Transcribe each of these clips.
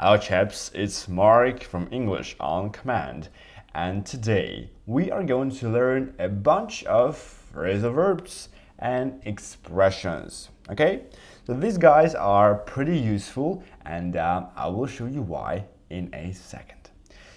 Hello chaps, it's Mark from English on Command and today we are going to learn a bunch of phrasal verbs and expressions. Okay, so these guys are pretty useful and uh, I will show you why in a second.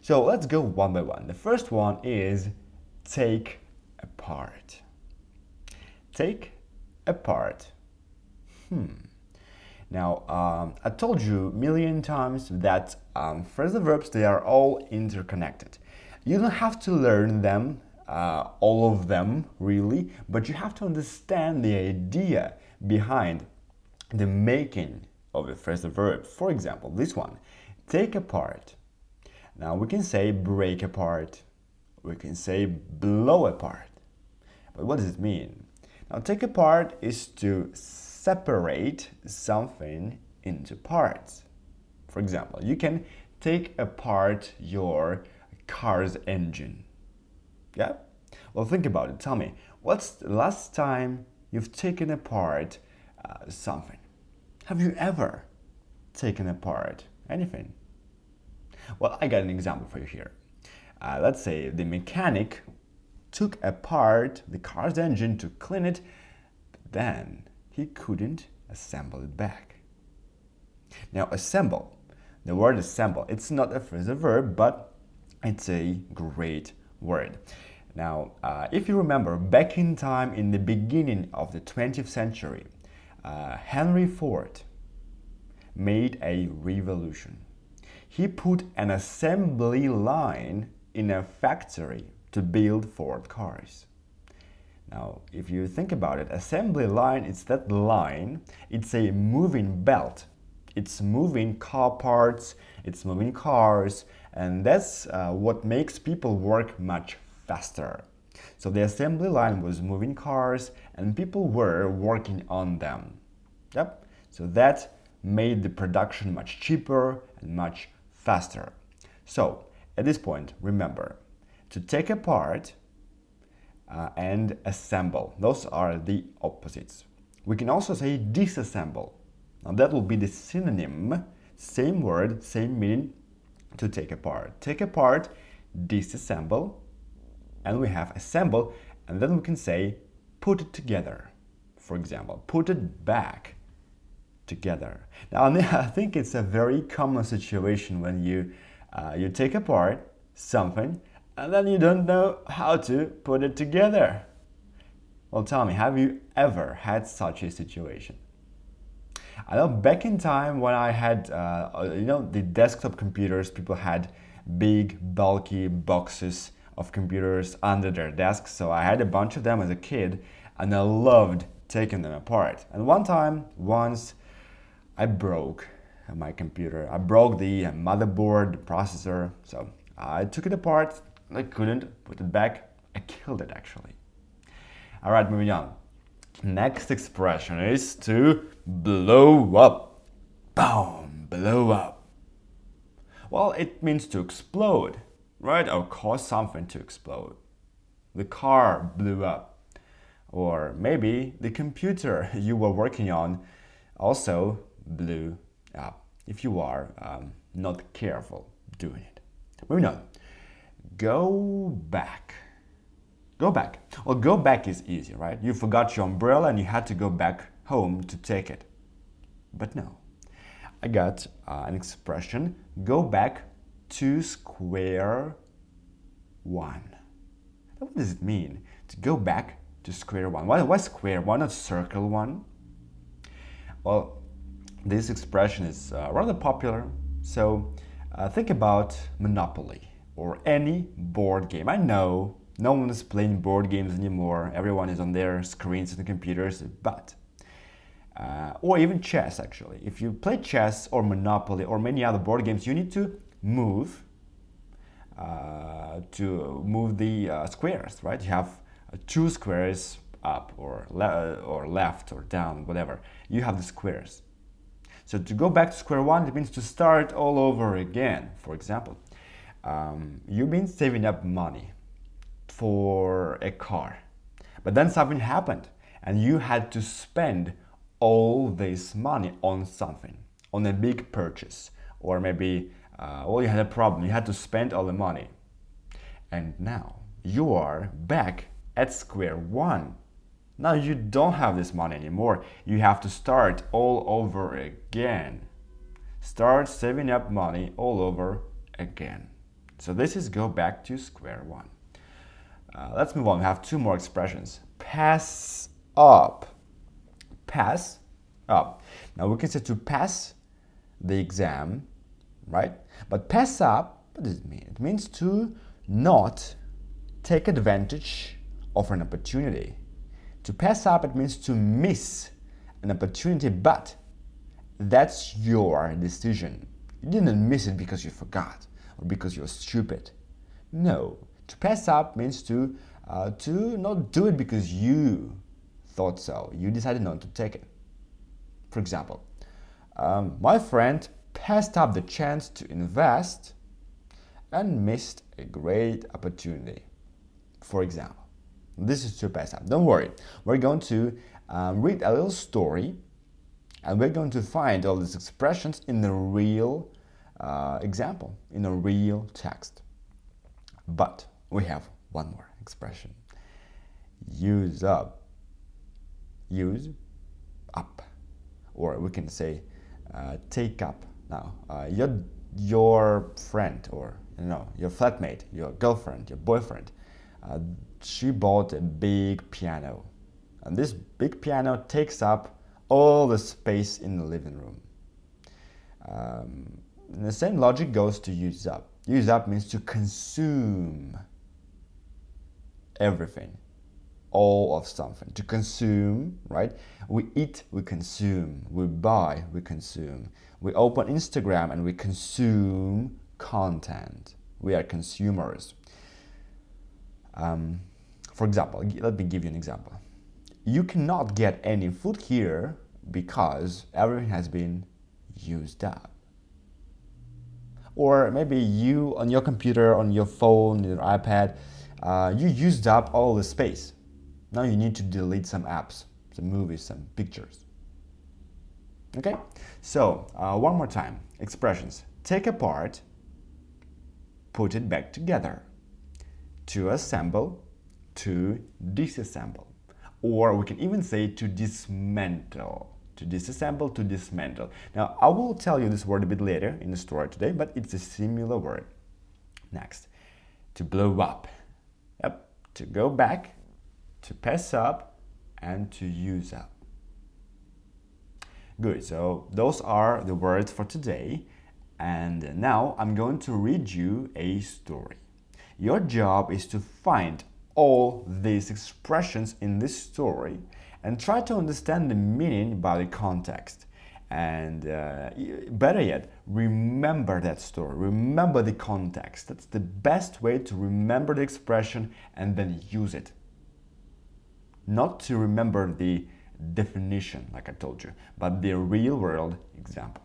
So let's go one by one. The first one is take apart. Take apart. Hmm. Now, um, I told you million times that um, phrasal verbs, they are all interconnected. You don't have to learn them, uh, all of them really, but you have to understand the idea behind the making of a phrasal verb. For example, this one, take apart. Now we can say break apart, we can say blow apart. But what does it mean? Now, take apart is to separate something into parts. For example, you can take apart your car's engine. Yeah? Well, think about it. Tell me, what's the last time you've taken apart uh, something? Have you ever taken apart anything? Well, I got an example for you here. Uh, let's say the mechanic took apart the car's engine to clean it, then he couldn't assemble it back. Now, assemble, the word assemble, it's not a phrasal verb, but it's a great word. Now, uh, if you remember, back in time in the beginning of the 20th century, uh, Henry Ford made a revolution. He put an assembly line in a factory to build Ford cars. Now, if you think about it, assembly line, it's that line, it's a moving belt. It's moving car parts, it's moving cars, and that's uh, what makes people work much faster. So the assembly line was moving cars and people were working on them. Yep. So that made the production much cheaper and much faster. So at this point, remember to take apart uh, and assemble. Those are the opposites. We can also say disassemble. Now that will be the synonym, same word, same meaning to take apart. Take apart, disassemble, and we have assemble, and then we can say put it together. For example, put it back together. Now I think it's a very common situation when you uh, you take apart something and then you don't know how to put it together. Well, tell me, have you ever had such a situation? I know back in time when I had, uh, uh, you know, the desktop computers, people had big, bulky boxes of computers under their desks. So I had a bunch of them as a kid and I loved taking them apart. And one time, once, I broke my computer. I broke the motherboard, the processor. So I took it apart, I couldn't put it back. I killed it actually. All right, moving on. Next expression is to blow up. Boom, blow up. Well, it means to explode, right? Or cause something to explode. The car blew up. Or maybe the computer you were working on also blew up if you are um, not careful doing it. Moving on go back. Go back. Well, go back is easy, right? You forgot your umbrella and you had to go back home to take it. But no, I got uh, an expression go back to square one. What does it mean to go back to square one? Why, why square? Why not circle one? Well, this expression is uh, rather popular. So uh, think about Monopoly or any board game. I know no one is playing board games anymore, everyone is on their screens and computers, but uh, or even chess actually. If you play chess or Monopoly or many other board games, you need to move uh, to move the uh, squares, right? You have two squares up or, le or left or down, whatever. You have the squares. So to go back to square one, it means to start all over again, for example um, you've been saving up money for a car, but then something happened and you had to spend all this money on something, on a big purchase or maybe uh, well you had a problem you had to spend all the money. And now you are back at square one. Now you don't have this money anymore. You have to start all over again. Start saving up money all over again so this is go back to square one uh, let's move on we have two more expressions pass up pass up now we can say to pass the exam right? But pass up, what does it mean? It means to not take advantage of an opportunity. To pass up, it means to miss an opportunity, but that's your decision. You didn't miss it because you forgot or because you're stupid. No, to pass up means to uh, to not do it because you thought so. You decided not to take it. For example, um, my friend passed up the chance to invest and missed a great opportunity. For example, this is to pass up. Don't worry, we're going to um, read a little story and we're going to find all these expressions in the real uh, example, in a real text. But we have one more expression use up. Use up. Or we can say uh, take up now, uh, your your friend or you know your flatmate, your girlfriend, your boyfriend, uh, she bought a big piano, and this big piano takes up all the space in the living room. Um, the same logic goes to use up. Use up means to consume everything all of something. To consume, right? We eat, we consume. We buy, we consume. We open Instagram and we consume content. We are consumers. Um, for example, let me give you an example. You cannot get any food here because everything has been used up. Or maybe you on your computer, on your phone, your iPad, uh, you used up all the space. Now you need to delete some apps, some movies, some pictures. Okay, so uh, one more time. Expressions. Take apart, put it back together, to assemble, to disassemble, or we can even say to dismantle. To disassemble, to dismantle. Now, I will tell you this word a bit later in the story today, but it's a similar word. Next, to blow up. Yep, to go back, to pass up and to use up. Good, so those are the words for today. And now I'm going to read you a story. Your job is to find all these expressions in this story and try to understand the meaning by the context. And uh, better yet, remember that story, remember the context. That's the best way to remember the expression and then use it not to remember the definition, like I told you, but the real world example.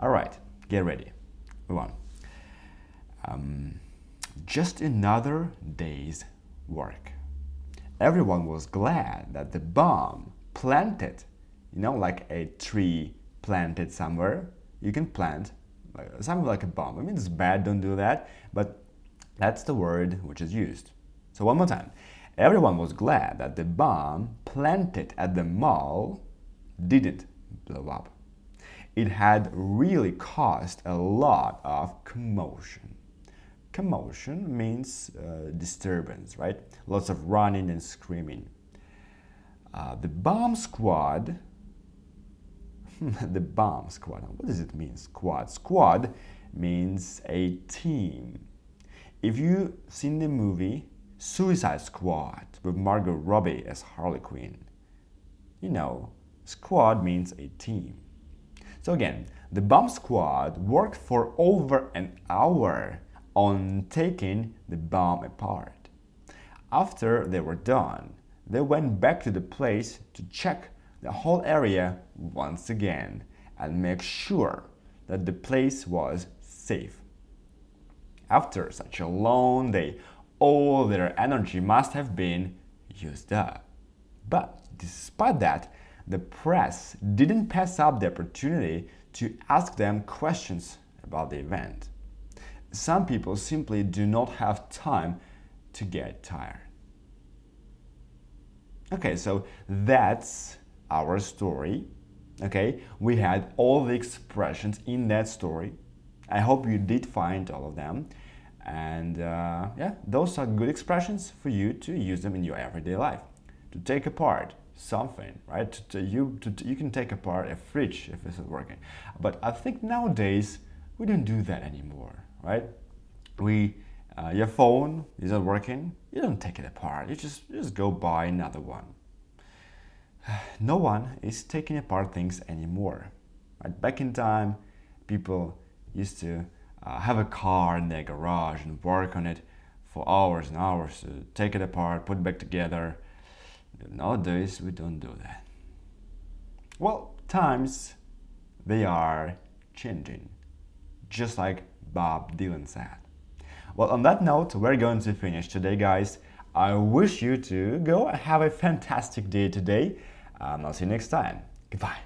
All right, get ready. Move on. Um, just another day's work. Everyone was glad that the bomb planted, you know, like a tree planted somewhere. You can plant something like a bomb. I mean, it's bad, don't do that, but that's the word which is used. So, one more time. Everyone was glad that the bomb planted at the mall didn't blow up. It had really caused a lot of commotion. Commotion means uh, disturbance, right? Lots of running and screaming. Uh, the bomb squad, the bomb squad, what does it mean, squad? Squad means a team. If you've seen the movie Suicide Squad with Margot Robbie as Harley Quinn. You know, squad means a team. So again, the bomb squad worked for over an hour on taking the bomb apart. After they were done, they went back to the place to check the whole area once again and make sure that the place was safe. After such a long day all their energy must have been used up. But despite that, the press didn't pass up the opportunity to ask them questions about the event. Some people simply do not have time to get tired. Okay, so that's our story. Okay, we had all the expressions in that story. I hope you did find all of them. And uh, yeah, those are good expressions for you to use them in your everyday life. To take apart something, right? To, to you, to, you can take apart a fridge if it's working. But I think nowadays we don't do that anymore, right? We, uh, your phone is not working, you don't take it apart. You just, you just go buy another one. No one is taking apart things anymore. Right? Back in time, people used to uh, have a car in their garage and work on it for hours and hours to take it apart, put it back together. Nowadays, we don't do that. Well, times they are changing, just like Bob Dylan said. Well, on that note, we're going to finish today, guys. I wish you to go and have a fantastic day today. Um, I'll see you next time. Goodbye.